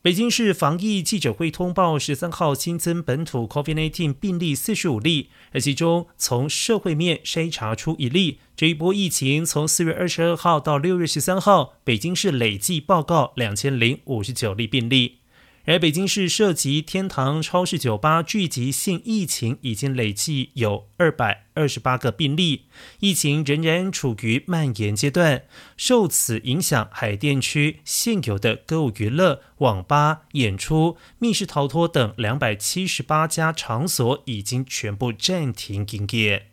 北京市防疫记者会通报，十三号新增本土 COVID-19 病例四十五例，而其中从社会面筛查出一例。这一波疫情从四月二十二号到六月十三号，北京市累计报告两千零五十九例病例。而北京市涉及天堂超市酒吧聚集性疫情，已经累计有二百二十八个病例，疫情仍然处于蔓延阶段。受此影响，海淀区现有的歌舞娱乐、网吧、演出、密室逃脱等两百七十八家场所已经全部暂停营业。